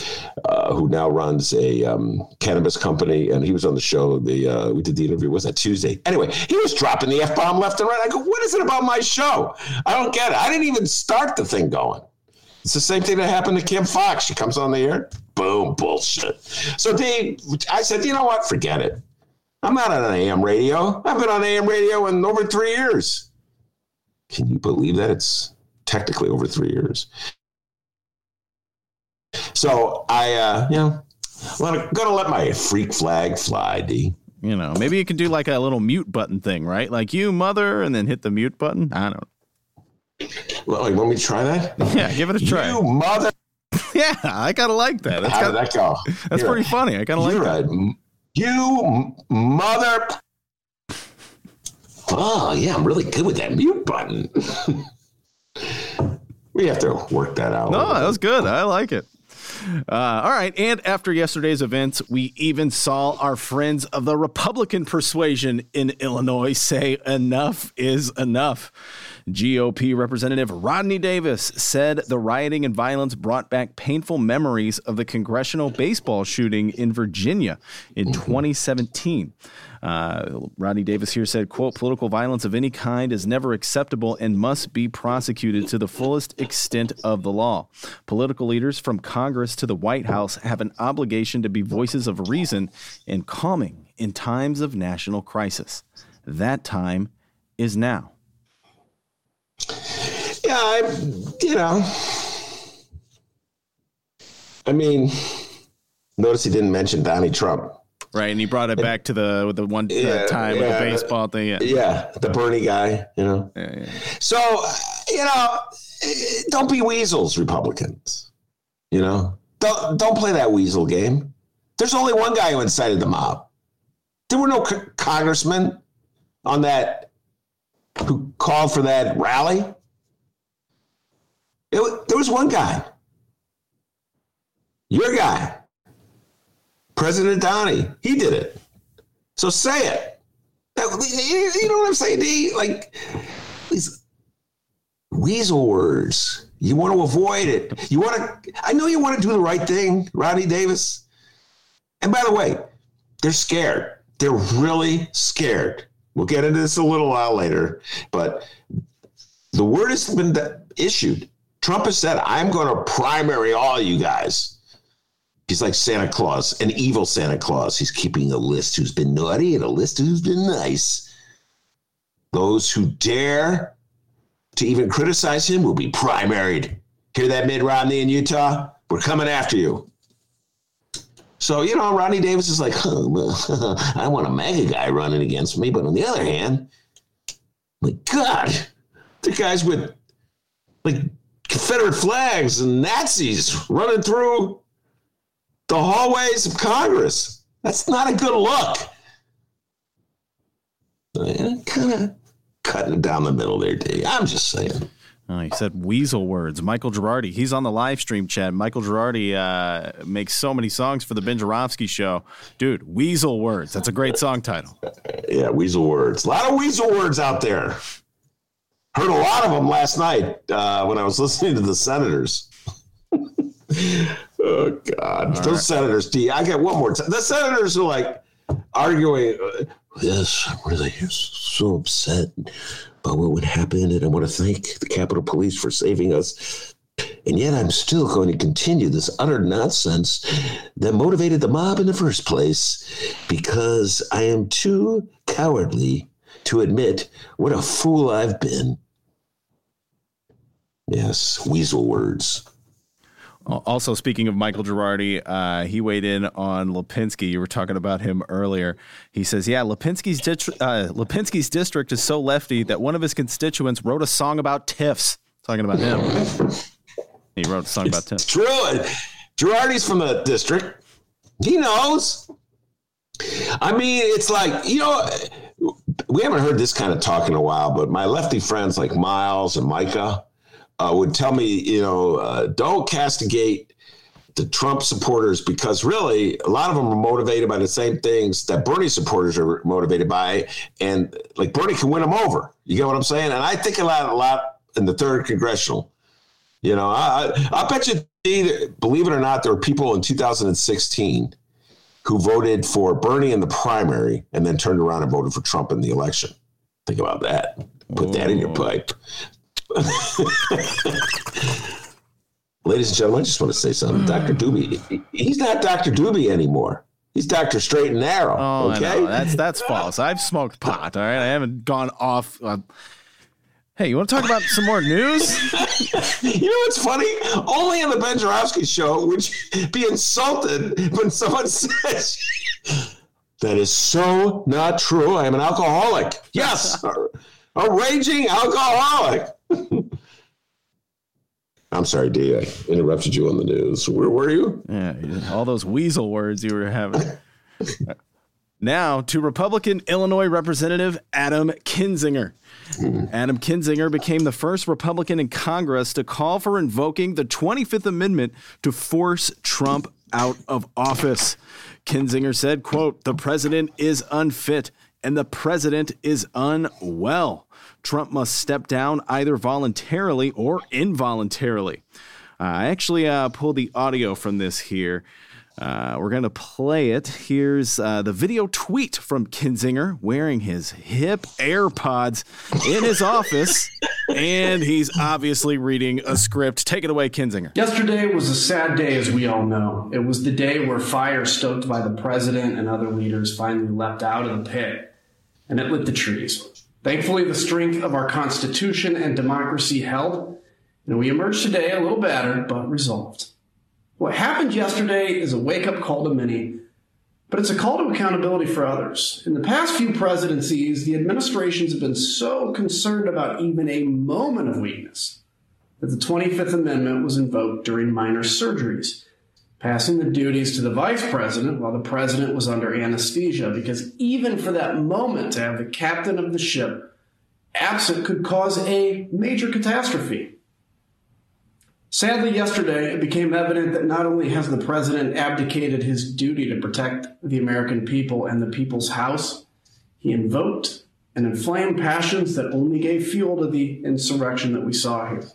Speaker 3: uh, who now runs a um, cannabis company, and he was on the show. The uh, we did the interview. Was that Tuesday? Anyway, he was dropping the f bomb left and right. I go, what is it about my show? I don't get it. I didn't even start the thing going. It's the same thing that happened to Kim Foxx. She comes on the air, boom, bullshit. So Dave, I said, you know what? Forget it. I'm not on AM radio. I've been on AM radio in over three years. Can you believe that? It's technically over three years. So I, uh, you know, I'm gonna let my freak flag fly, D.
Speaker 2: You know, maybe you can do like a little mute button thing, right? Like you mother, and then hit the mute button. I don't.
Speaker 3: Well, like, want me to try that?
Speaker 2: Yeah, give it a try.
Speaker 3: You mother.
Speaker 2: yeah, I kind of like that. That's
Speaker 3: How
Speaker 2: kinda,
Speaker 3: did that go?
Speaker 2: That's
Speaker 3: You're
Speaker 2: pretty funny. I kind of like that.
Speaker 3: a, you mother. Oh yeah, I'm really good with that mute button. we have to work that out.
Speaker 2: No, that was good. I like it. Uh, all right. And after yesterday's events, we even saw our friends of the Republican persuasion in Illinois say enough is enough. GOP Representative Rodney Davis said the rioting and violence brought back painful memories of the congressional baseball shooting in Virginia in 2017. Uh, Rodney Davis here said, quote, political violence of any kind is never acceptable and must be prosecuted to the fullest extent of the law. Political leaders from Congress to the White House have an obligation to be voices of reason and calming in times of national crisis. That time is now.
Speaker 3: Yeah, I, you know, I mean, notice he didn't mention Donnie Trump.
Speaker 2: Right, and he brought it back to the the one
Speaker 3: Yeah,
Speaker 2: time with the baseball thing. Yeah.
Speaker 3: Yeah, the Bernie guy, you know.
Speaker 2: Yeah, yeah.
Speaker 3: So, you know, don't be weasels, Republicans. You know, don't don't play that weasel game. There's only one guy who incited the mob. There were no co- congressmen on that who called for that rally. It, there was one guy. Your guy, President Donnie. He did it. So say it. You know what I'm saying, D? Like these weasel words. You want to avoid it. You want to. I know you want to do the right thing, Rodney Davis. And by the way, they're scared. They're really scared. We'll get into this a little while later, but the word has been issued. Trump has said, "I'm going to primary all you guys." He's like Santa Claus, an evil Santa Claus. He's keeping a list who's been naughty and a list who's been nice. Those who dare to even criticize him will be primaried. Hear that, Mitt Romney in Utah? We're coming after you. So, you know, Rodney Davis is like, huh, well, I want a MAGA guy running against me. But on the other hand, my God, the guys with like Confederate flags and Nazis running through the hallways of Congress. That's not a good look. Kind of cutting it down the middle there, D. I'm just saying.
Speaker 2: Oh, he said weasel words. Michael Girardi, he's on the live stream chat. Michael Girardi uh, makes so many songs for the Ben Joravsky show. Dude, weasel words. That's a great song title.
Speaker 3: Yeah, weasel words. A lot of weasel words out there. Heard a lot of them last night uh, when I was listening to the senators. oh God, those senators. D. I got one more. T- the senators are like arguing. Uh, yes, I'm really so upset about what would happen, and I want to thank the Capitol Police for saving us. And yet, I'm still going to continue this utter nonsense that motivated the mob in the first place because I am too cowardly to admit what a fool I've been. Yes, weasel words.
Speaker 2: Also, speaking of Michael Girardi, uh, he weighed in on Lipinski. You were talking about him earlier. He says, "Yeah, Lipinski's uh, Lipinski's district is so lefty that one of his constituents wrote a song about TIFs." Talking about him, he wrote a song about
Speaker 3: It's
Speaker 2: TIFs.
Speaker 3: true. Girardi's from the district. He knows. I mean, it's like, you know, we haven't heard this kind of talk in a while, but my lefty friends like Miles and Micah uh, would tell me, you know, uh, don't castigate the Trump supporters because really a lot of them are motivated by the same things that Bernie supporters are motivated by. And like Bernie can win them over. You get what I'm saying? And I think a lot, a lot in the third congressional. You know, I, I, I bet you, believe it or not, there were people in 2016 who voted for Bernie in the primary and then turned around and voted for Trump in the election. Think about that. Put that in your pipe. Ladies and gentlemen, I just want to say something. Dr. Doobie, he's not Dr. Doobie anymore. He's Dr. Straight and Narrow.
Speaker 2: Oh,
Speaker 3: okay.
Speaker 2: That's that's false. I've smoked pot. All right, I haven't gone off. Uh, Hey, you want to talk about some more news?
Speaker 3: you know what's funny? Only in the Ben Joravsky show would you be insulted when someone says that is so not true. I am an alcoholic. Yes, a, a raging alcoholic. I'm sorry, D. I interrupted you on the news. Where were you?
Speaker 2: Yeah, all those weasel words you were having. now to Republican Illinois Representative Adam Kinzinger. Adam Kinzinger became the first Republican in Congress to call for invoking the 25th Amendment to force Trump out of office. Kinzinger said, quote, "The president is unfit and the president is unwell. Trump must step down either voluntarily or involuntarily." I actually uh, pulled the audio from this here. Uh, we're going to play it. Here's uh, the video tweet from Kinzinger wearing his hip AirPods in his office, and he's obviously reading a script. Take it away, Kinzinger.
Speaker 1: Yesterday was a sad day, as we all know. It was the day where fire stoked by the president and other leaders finally leapt out of the pit, and it lit the trees. Thankfully, the strength of our Constitution and democracy held, and we emerged today a little battered, but resolved. What happened yesterday is a wake up call to many, but it's a call to accountability for others. In the past few presidencies, the administrations have been so concerned about even a moment of weakness that the 25th Amendment was invoked during minor surgeries, passing the duties to the vice president while the president was under anesthesia, because even for that moment to have the captain of the ship absent could cause a major catastrophe. Sadly, yesterday it became evident that not only has the president abdicated his duty to protect the American people and the people's house, he invoked and inflamed passions that only gave fuel to the insurrection that we saw here.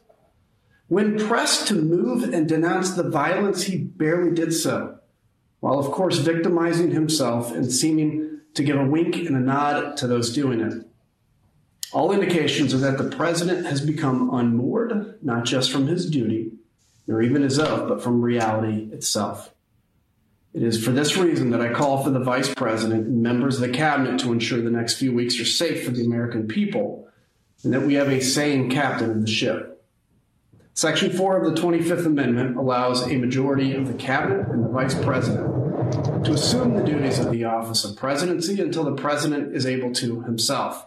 Speaker 1: When pressed to move and denounce the violence, he barely did so, while of course victimizing himself and seeming to give a wink and a nod to those doing it. All indications are that the president has become unmoored, not just from his duty, nor even his oath, but from reality itself. It is for this reason that I call for the vice president and members of the cabinet to ensure the next few weeks are safe for the American people and that we have a sane captain of the ship. Section 4 of the 25th Amendment allows a majority of the cabinet and the vice president to assume the duties of the office of presidency until the president is able to himself.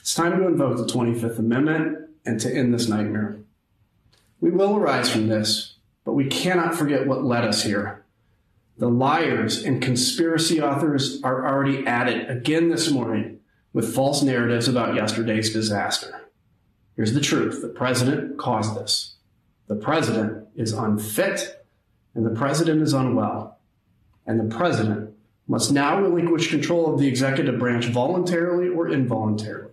Speaker 1: It's time to invoke the 25th Amendment and to end this nightmare. We will arise from this, but we cannot forget what led us here. The liars and conspiracy authors are already at it again this morning with false narratives about yesterday's disaster. Here's the truth the president caused this. The president is unfit, and the president is unwell. And the president must now relinquish control of the executive branch voluntarily or involuntarily.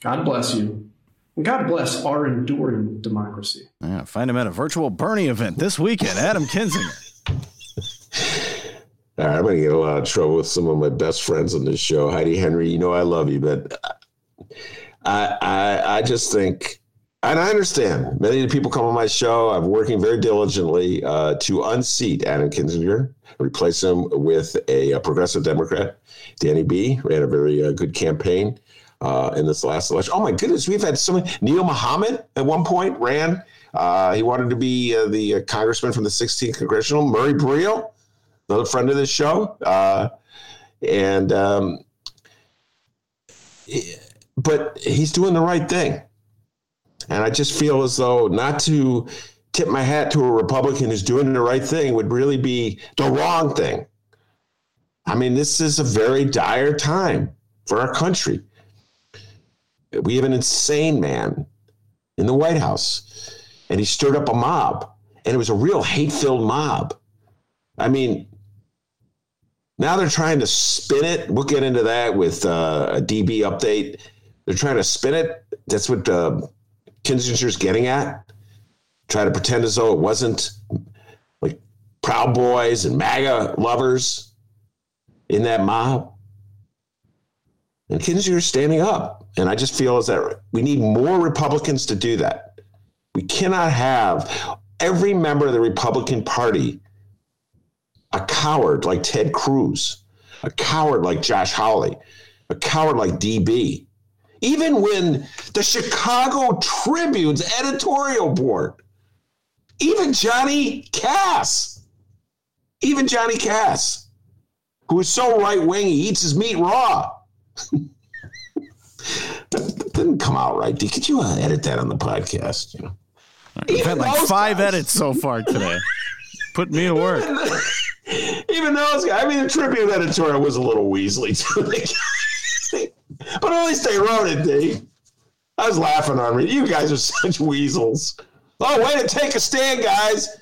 Speaker 1: God bless you. And God bless our enduring democracy.
Speaker 2: Yeah, find him at a virtual Bernie event this weekend, Adam Kinzinger.
Speaker 3: All right, I'm going to get a lot of trouble with some of my best friends on this show. Heidi Henry, you know I love you, but uh, I, I, just think, and I understand many of the people come on my show. I'm working very diligently uh, to unseat Adam Kinzinger, replace him with a, a progressive Democrat. Danny B ran a very uh, good campaign uh, in this last election. Oh my goodness, we've had so many. Neil Muhammad at one point ran. Uh, he wanted to be uh, the uh, congressman from the 16th congressional. Murray Breel, another friend of this show, and um, but he's doing the right thing, and I just feel as though not to tip my hat to a Republican who's doing the right thing would really be the wrong thing. I mean, this is a very dire time for our country. We have an insane man in the White House, and he stirred up a mob, and it was a real hate filled mob. I mean, now they're trying to spin it. We'll get into that with uh, a DB update. They're trying to spin it. That's what uh, Kinzinger's getting at. Try to pretend as though it wasn't like Proud Boys and MAGA lovers in that mob. And Kinzinger's standing up. And I just feel as that we need more Republicans to do that. We cannot have every member of the Republican Party a coward like Ted Cruz, a coward like Josh Hawley, a coward like DB. Even when the Chicago Tribune's editorial board, even Johnny Kass, even Johnny Kass, who is so right wing he eats his meat raw. that didn't come out right. Could you uh, edit that on the podcast? You know,
Speaker 2: We've had like five guys. edits so far today. Put me to work.
Speaker 3: Even those guys. I mean, the Tribune editorial was a little Weasley too. but at least they wrote it, D. I was laughing on me. You guys are such weasels. Oh, way to take a stand, guys.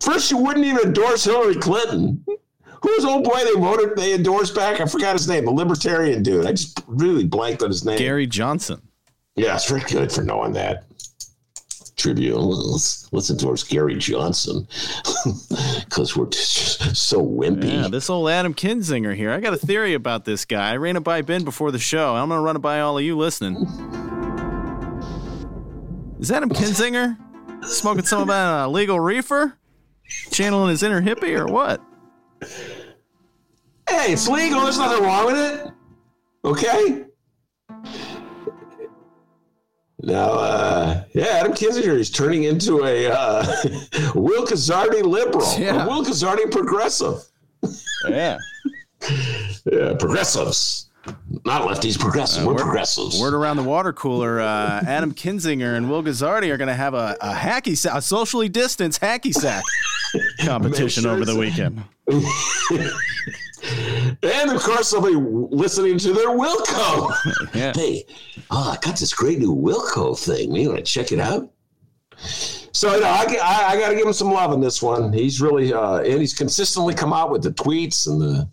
Speaker 3: First, you wouldn't even endorse Hillary Clinton. Who's old boy they voted, they endorsed back? I forgot his name, a libertarian dude. I just really blanked on his name.
Speaker 2: Gary Johnson.
Speaker 3: Yeah, it's very good for knowing that. Tribune. Let's, let's endorse Gary Johnson because we're just so wimpy.
Speaker 2: Yeah, this old Adam Kinzinger here. I got a theory about this guy. I ran it by Ben before the show. I'm going to run it by all of you listening. Is Adam Kinzinger smoking some about a uh, legal reefer? Channeling his inner hippie or what?
Speaker 3: Hey, it's legal. There's nothing wrong with it. Okay? Now, uh, yeah, Adam Kinzinger is turning into a uh, Will Guzzardi liberal, yeah. Will Guzzardi progressive.
Speaker 2: Yeah.
Speaker 3: yeah, progressives. Not lefties, progressives. Uh, We're word, progressives.
Speaker 2: Word around the water cooler: uh, Adam Kinzinger and Will Guzzardi are going to have a, a hacky sack, a socially distanced hacky sack competition sure over the weekend.
Speaker 3: And of course, be listening to their Wilco. yeah. Hey, oh, I got this great new Wilco thing. You want to check it out? So you know, I, I, I got to give him some love in this one. He's really uh, and he's consistently come out with the tweets and the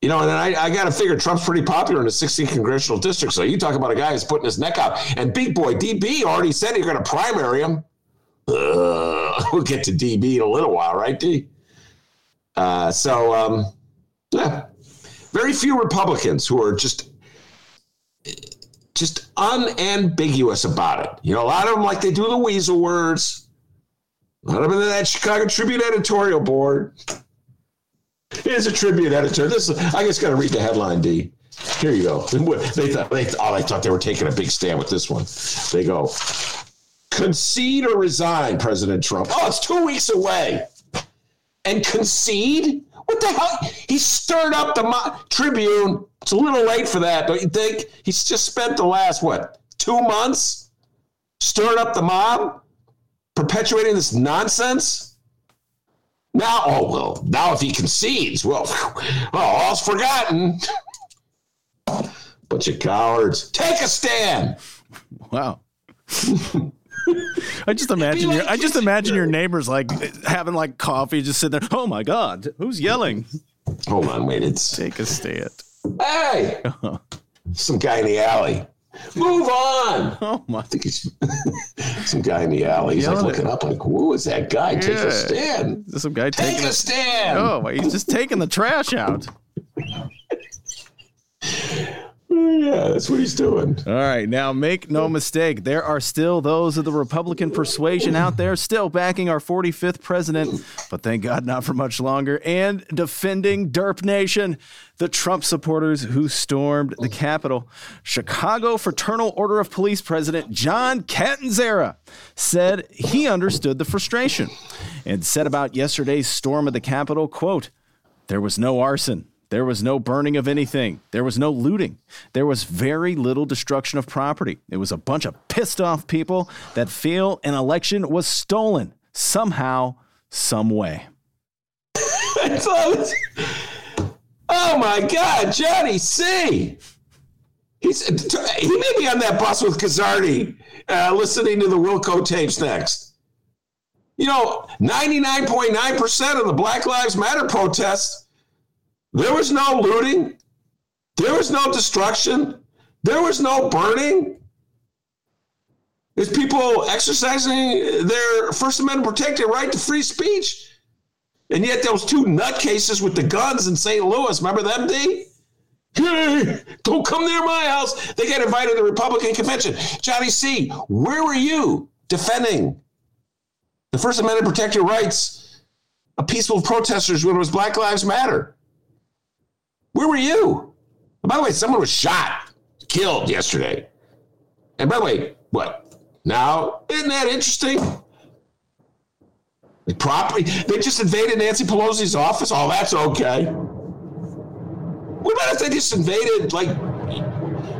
Speaker 3: you know, and I, I got to figure Trump's pretty popular in the 16th congressional district. So you talk about a guy who's putting his neck out. And big boy DB already said he's going to primary him. Uh, we'll get to DB in a little while, right, D? Uh, so, um, yeah, very few Republicans who are just just unambiguous about it. You know, a lot of them like they do the weasel words. A lot of them in that Chicago Tribune editorial board. Here's a Tribune editor. This is, I just got to read the headline, D. Here you go. They thought they, oh, I thought they were taking a big stand with this one. They go, concede or resign, President Trump. Oh, it's two weeks away and concede? What the hell? He stirred up the Mo- Tribune. It's a little late for that, don't you think? He's just spent the last, what, two months stirring up the mob, perpetuating this nonsense? Now, oh, well, now if he concedes, well, well all's forgotten. Bunch of cowards. Take a stand.
Speaker 2: Wow. I just imagine your I just imagine your neighbors like having like coffee, just sitting there. Oh my God, who's yelling?
Speaker 3: Hold on, wait. It's
Speaker 2: take a stand.
Speaker 3: Hey, uh-huh. some guy in the alley. Move on.
Speaker 2: Oh my! I
Speaker 3: think it's some guy in the alley. He's like looking up, like, "Who is that guy? Yeah. Take a stand."
Speaker 2: some guy
Speaker 3: take
Speaker 2: taking
Speaker 3: a stand.
Speaker 2: Oh, he's just taking the trash out.
Speaker 3: Yeah, that's what he's doing.
Speaker 2: All right. Now, make no mistake, there are still those of the Republican persuasion out there still backing our 45th president, but thank God not for much longer, and defending Derp Nation, the Trump supporters who stormed the Capitol. Chicago Fraternal Order of Police President John Catanzara said he understood the frustration and said about yesterday's storm of the Capitol, quote, there was no arson. There was no burning of anything. There was no looting. There was very little destruction of property. It was a bunch of pissed off people that feel an election was stolen somehow, some way.
Speaker 3: oh my God, Johnny C. He's he may be on that bus with Guzzardi, uh, listening to the Wilco tapes next. You know, 99.9% of the Black Lives Matter protests there was no looting. There was no destruction. There was no burning. There's people exercising their First Amendment protected right to free speech. And yet those two nutcases with the guns in St. Louis, remember them, D? Don't come near my house. They get invited to the Republican convention. Johnny C., where were you defending the First Amendment protect your rights of peaceful protesters when it was Black Lives Matter? Where were you? By the way, someone was shot. killed yesterday. And by the way, what? Now, isn't that interesting? The property, they just invaded Nancy Pelosi's office. Oh, that's okay. What about if they just invaded, like,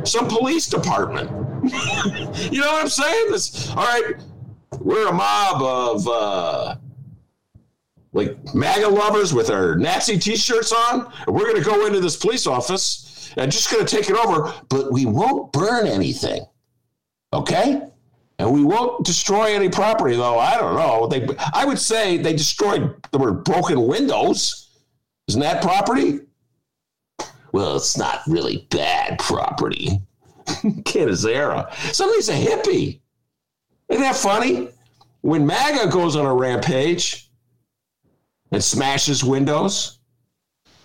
Speaker 3: some police department? you know what I'm saying? This, all right, we're a mob of, uh, like MAGA lovers with our Nazi t-shirts on. And we're going to go into this police office and just going to take it over, but we won't burn anything. Okay? And we won't destroy any property, though. I don't know. They, I would say they destroyed. There were broken windows. Isn't that property? Well, it's not really bad property. Catanzara. Somebody's a hippie. Isn't that funny? When MAGA goes on a rampage and smashes windows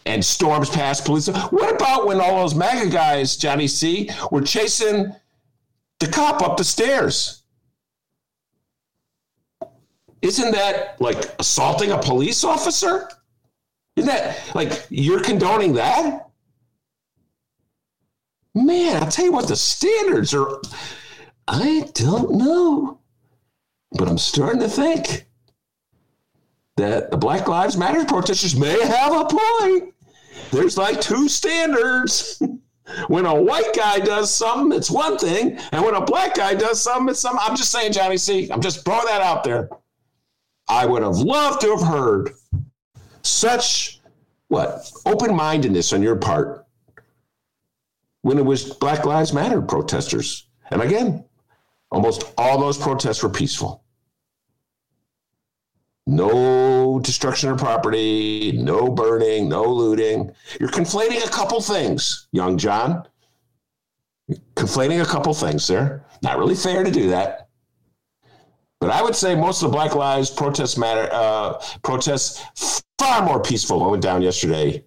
Speaker 3: and storms past police, what about when all those MAGA guys, Johnny C, were chasing the cop up the stairs? Isn't that like assaulting a police officer? Isn't that like you're condoning that? Man, I'll tell you what, the standards are. I don't know. But I'm starting to think that the Black Lives Matter protesters may have a point. There's like two standards. when a white guy does something, it's one thing. And when a black guy does something, it's something. I'm just saying, Johnny C. I'm just throwing that out there. I would have loved to have heard such what open mindedness on your part when it was Black Lives Matter protesters. And again, almost all those protests were peaceful. No destruction of property, no burning, no looting. You're conflating a couple things, young John. You're conflating a couple things there. Not really fair to do that. But I would say most of the Black Lives protest matter uh, protests far more peaceful what went down yesterday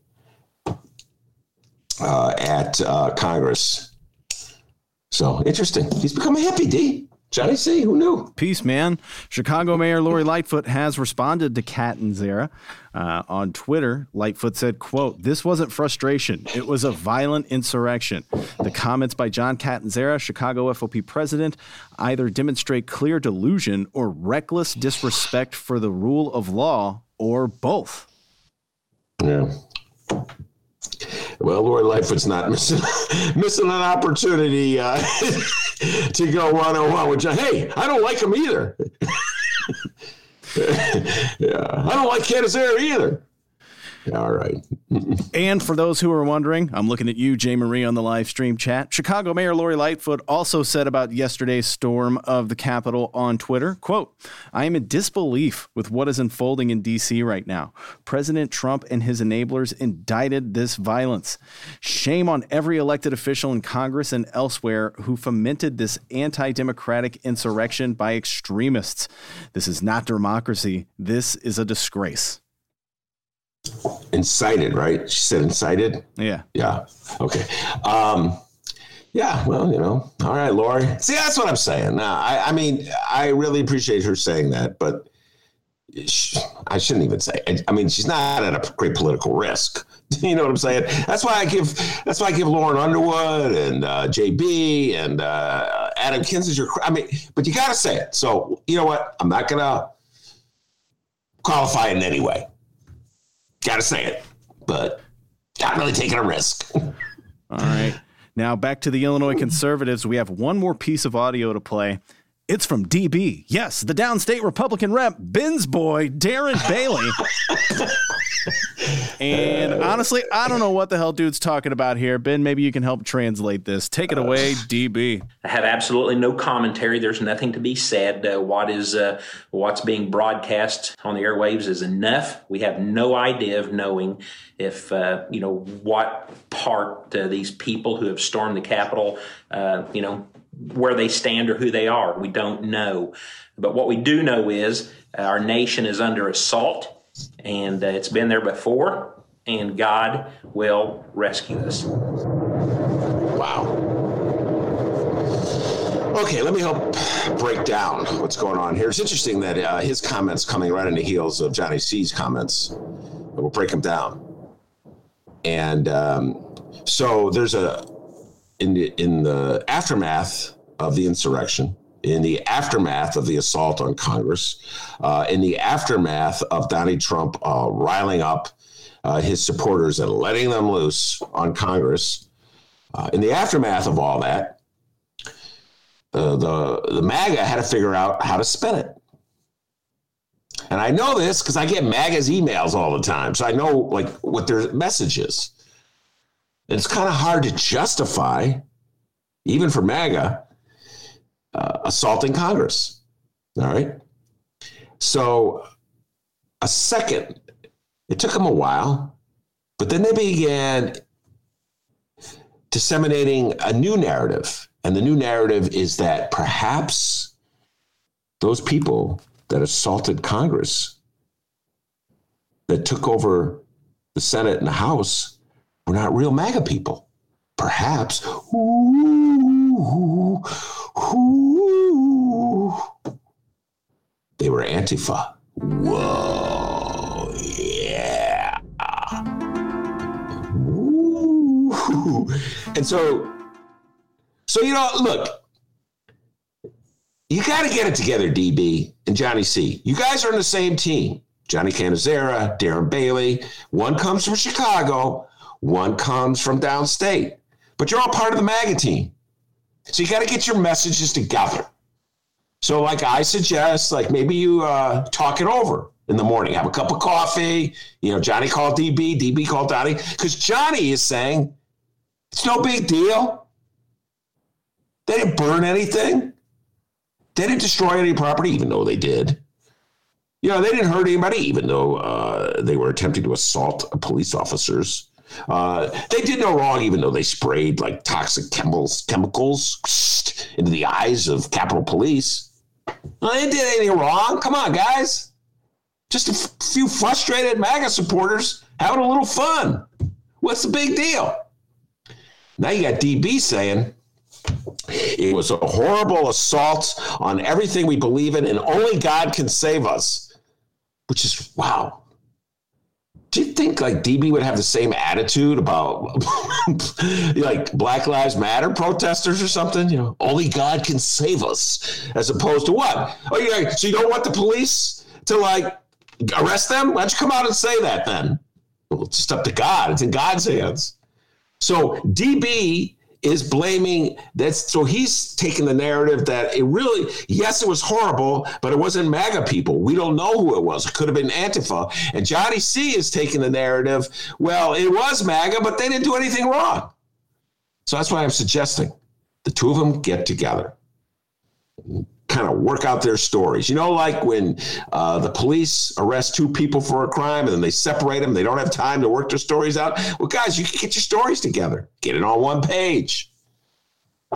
Speaker 3: uh, at uh, Congress. So interesting. He's become a hippie, D. Johnny C, who knew?
Speaker 2: Peace, man. Chicago Mayor Lori Lightfoot has responded to Catanzara. Uh, on Twitter, Lightfoot said, quote, This wasn't frustration. It was a violent insurrection. The comments by John Catanzara, Chicago FOP president, either demonstrate clear delusion or reckless disrespect for the rule of law or both.
Speaker 3: Yeah. Well, Lori Lightfoot's not missing missing an opportunity uh, to go one on one with John. Hey, I don't like him either. yeah, I don't like Catanzara either. All right.
Speaker 2: and for those who are wondering, I'm looking at you, Jay Marie, on the live stream chat. Chicago Mayor Lori Lightfoot also said about yesterday's storm of the Capitol on Twitter, quote, I am in disbelief with what is unfolding in D.C. right now. President Trump and his enablers indicted this violence. Shame on every elected official in Congress and elsewhere who fomented this anti-democratic insurrection by extremists. This is not democracy. This is a disgrace
Speaker 3: incited, right? She said incited.
Speaker 2: Yeah.
Speaker 3: Yeah. Okay. Um, yeah. Well, you know. All right, Lori. See, that's what I'm saying. Now, I, I mean, I really appreciate her saying that, but she, I shouldn't even say. I, I mean, she's not at a great political risk. You know what I'm saying? That's why I give. That's why I give Lauren Underwood and uh, JB and uh, Adam Kinzinger. I mean, but you got to say it. So you know what? I'm not gonna qualify in any way. Got to say it, but not really taking a risk.
Speaker 2: All right. Now back to the Illinois conservatives. We have one more piece of audio to play. It's from DB. Yes, the downstate Republican rep, Ben's boy, Darren Bailey. and honestly, I don't know what the hell dude's talking about here. Ben, maybe you can help translate this. Take it away, DB.
Speaker 4: I have absolutely no commentary. There's nothing to be said. Uh, what is uh, what's being broadcast on the airwaves is enough. We have no idea of knowing if uh, you know what part uh, these people who have stormed the Capitol, uh, you know, where they stand or who they are. We don't know. But what we do know is uh, our nation is under assault, and uh, it's been there before, and God will rescue us.
Speaker 3: Wow. Okay, let me help break down what's going on here. It's interesting that uh, his comments coming right on the heels of Johnny C's comments. We'll break them down. And um, so there's a in the, in the aftermath of the insurrection, in the aftermath of the assault on Congress, uh, in the aftermath of Donald Trump uh, riling up uh, his supporters and letting them loose on Congress, uh, in the aftermath of all that, uh, the the MAGA had to figure out how to spin it. And I know this because I get MAGA's emails all the time, so I know like what their message is. It's kind of hard to justify, even for MAGA, uh, assaulting Congress. All right. So, a second, it took them a while, but then they began disseminating a new narrative. And the new narrative is that perhaps those people that assaulted Congress, that took over the Senate and the House, were not real MAGA people. Perhaps. Ooh, ooh, they were Antifa. Whoa, yeah. Ooh. And so, so you know, look, you got to get it together, DB and Johnny C. You guys are on the same team. Johnny Catanzara, Darren Bailey. One comes from Chicago, one comes from downstate. But you're all part of the MAGA team. So you got to get your messages together. So, like I suggest, like maybe you uh, talk it over in the morning, have a cup of coffee. You know, Johnny called DB, DB called Donnie, because Johnny is saying it's no big deal. They didn't burn anything. They didn't destroy any property, even though they did. You know, they didn't hurt anybody, even though uh, they were attempting to assault police officers. Uh, they did no wrong, even though they sprayed like toxic chemicals, chemicals into the eyes of Capitol Police. Well, they did anything wrong. Come on, guys. Just a f- few frustrated MAGA supporters having a little fun. What's the big deal? Now you got DB saying it was a horrible assault on everything we believe in, and only God can save us. Which is wow. Do you think like DB would have the same attitude about like Black Lives Matter protesters or something? You know, only God can save us, as opposed to what? Oh, yeah. So you don't want the police to like arrest them? Why don't you come out and say that then? Well, it's just up to God. It's in God's hands. So DB is blaming that. so he's taking the narrative that it really yes it was horrible but it wasn't maga people. We don't know who it was. It could have been antifa. And johnny c is taking the narrative well it was maga but they didn't do anything wrong. So that's why i'm suggesting the two of them get together kind of work out their stories. You know, like when uh, the police arrest two people for a crime and then they separate them, they don't have time to work their stories out. Well, guys, you can get your stories together, get it on one page.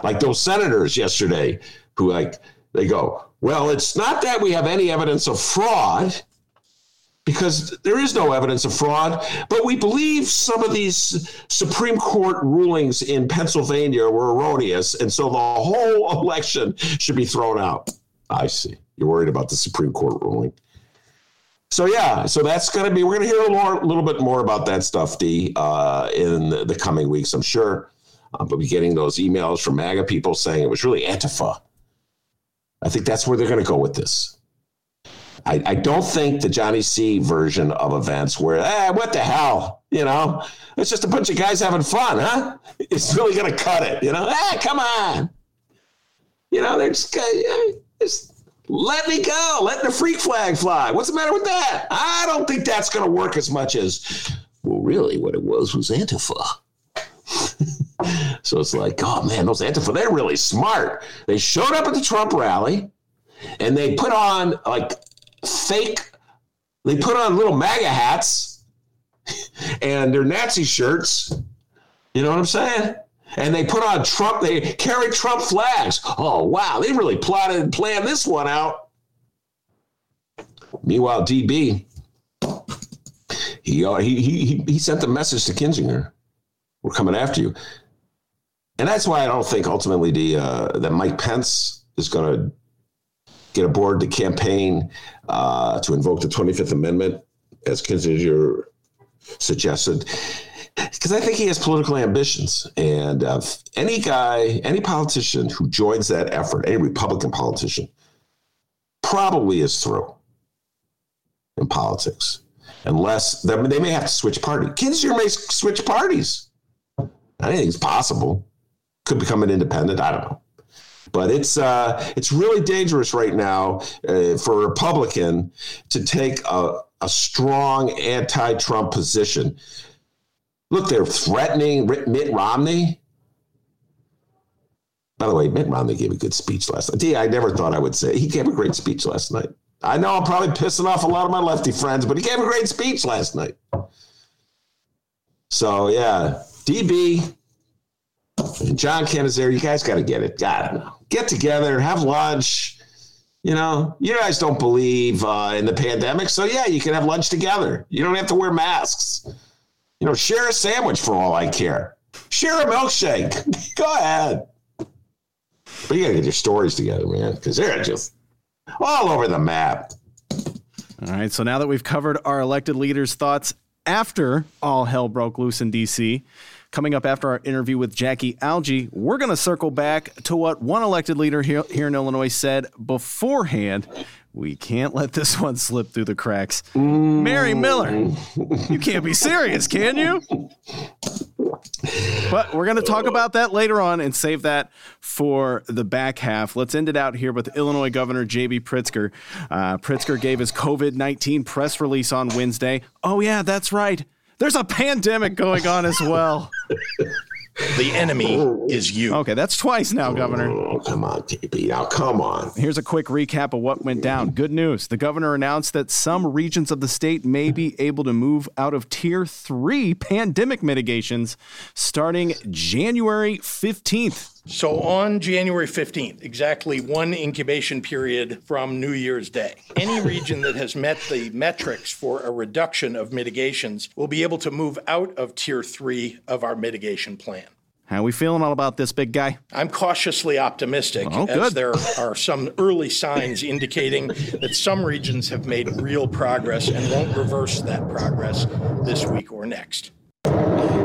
Speaker 3: Like those senators yesterday who, like, they go, well, it's not that we have any evidence of fraud because there is no evidence of fraud. But we believe some of these Supreme Court rulings in Pennsylvania were erroneous. And so the whole election should be thrown out. I see. You're worried about the Supreme Court ruling. So yeah, so that's going to be. We're going to hear a little, little, bit more about that stuff, D, uh, in the, coming weeks, I'm sure. Uh, but we getting those emails from MAGA people saying it was really Antifa. I think that's where they're going to go with this. I, I don't think the Johnny C version of events where, eh, what the hell? You know, it's just a bunch of guys having fun, huh? It's really going to cut it, you know? Ah, come on. You know, they're just, just let me go. Let the freak flag fly. What's the matter with that? I don't think that's going to work as much as, well, really, what it was was Antifa. so it's like, oh man, those Antifa, they're really smart. They showed up at the Trump rally and they put on like fake, they put on little MAGA hats and their Nazi shirts. You know what I'm saying? And they put on Trump, they carry Trump flags. Oh, wow, they really plotted and planned this one out. Meanwhile, DB, he, uh, he, he, he sent a message to Kinzinger. We're coming after you. And that's why I don't think ultimately the, uh, that Mike Pence is going to get aboard the campaign uh, to invoke the 25th Amendment, as Kinzinger suggested. because I think he has political ambitions. And uh, any guy, any politician who joins that effort, any Republican politician, probably is through in politics. Unless they may have to switch party. Kinzinger may switch parties. Anything's possible. Could become an independent. I don't know. But it's uh, it's really dangerous right now uh, for a Republican to take a, a strong anti-Trump position. Look, they're threatening Mitt Romney. By the way, Mitt Romney gave a good speech last night. I never thought I would say he gave a great speech last night. I know I'm probably pissing off a lot of my lefty friends, but he gave a great speech last night. So yeah, DB John Kenizer, you guys got to get it. God, get together, have lunch. You know, you guys don't believe uh, in the pandemic, so yeah, you can have lunch together. You don't have to wear masks. You know, share a sandwich for all I care. Share a milkshake. Go ahead. But you got to get your stories together, man, because they're just all over the map.
Speaker 2: All right. So now that we've covered our elected leaders' thoughts after all hell broke loose in D.C., coming up after our interview with Jackie Algie, we're going to circle back to what one elected leader here, here in Illinois said beforehand. We can't let this one slip through the cracks. Mm. Mary Miller, you can't be serious, can you? But we're going to talk about that later on and save that for the back half. Let's end it out here with Illinois Governor J.B. Pritzker. Uh, Pritzker gave his COVID 19 press release on Wednesday. Oh, yeah, that's right. There's a pandemic going on as well.
Speaker 5: The enemy oh. is you.
Speaker 2: Okay, that's twice now, Governor.
Speaker 3: Oh, come on, TP. Now, come on.
Speaker 2: Here's a quick recap of what went down. Good news. The governor announced that some regions of the state may be able to move out of tier three pandemic mitigations starting January 15th.
Speaker 5: So on January 15th, exactly one incubation period from New Year's Day, any region that has met the metrics for a reduction of mitigations will be able to move out of tier three of our mitigation plan.
Speaker 2: How are we feeling all about this, big guy?
Speaker 5: I'm cautiously optimistic,
Speaker 2: oh,
Speaker 5: as there are some early signs indicating that some regions have made real progress and won't reverse that progress this week or next.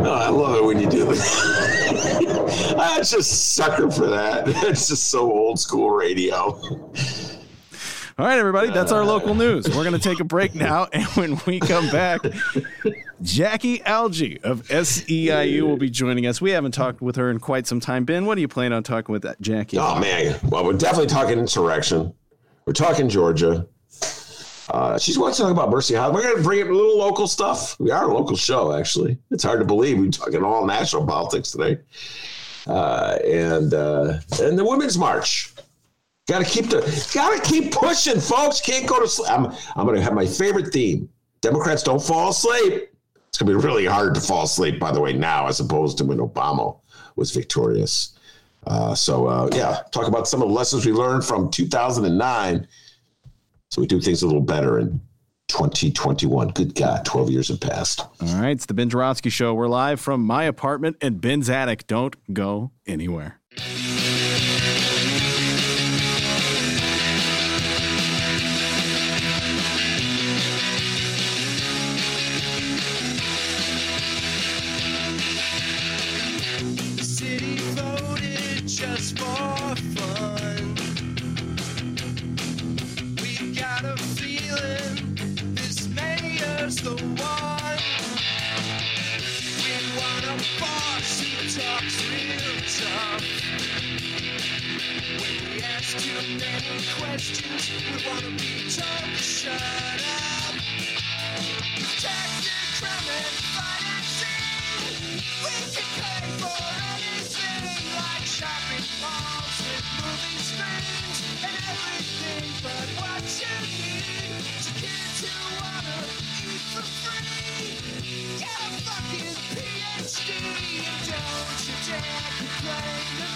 Speaker 3: Oh, I love it when you do that. I just sucker for that. It's just so old school radio.
Speaker 2: All right, everybody, that's our local uh. news. We're going to take a break now. And when we come back, Jackie Algie of SEIU will be joining us. We haven't talked with her in quite some time. Ben, what are you planning on talking with that, Jackie?
Speaker 3: Oh, man. Well, we're definitely talking insurrection. We're talking Georgia. Uh, she's wants to talk about Mercy House. We're going to bring in a little local stuff. We are a local show, actually. It's hard to believe we're talking all national politics today. Uh, and uh, and the Women's March. Got to keep the got to keep pushing, folks. Can't go to sleep. I'm I'm going to have my favorite theme. Democrats don't fall asleep. It's going to be really hard to fall asleep, by the way, now as opposed to when Obama was victorious. Uh, so uh, yeah, talk about some of the lessons we learned from 2009 so we do things a little better in 2021. Good God, 12 years have passed.
Speaker 2: All right, it's the Ben Joravsky Show. We're live from my apartment and Ben's attic. Don't go anywhere.
Speaker 6: We wanna be told to shut up. And and. We can pay for anything like shopping malls with movie screens and everything but what you need to kids wanna eat for free. Get a fucking PhD and don't you dare complain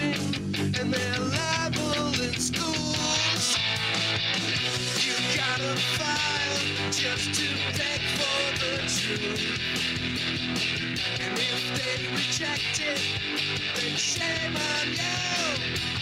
Speaker 6: and they're liable in schools. You gotta file just to beg for the truth. And if they reject it, then shame on you.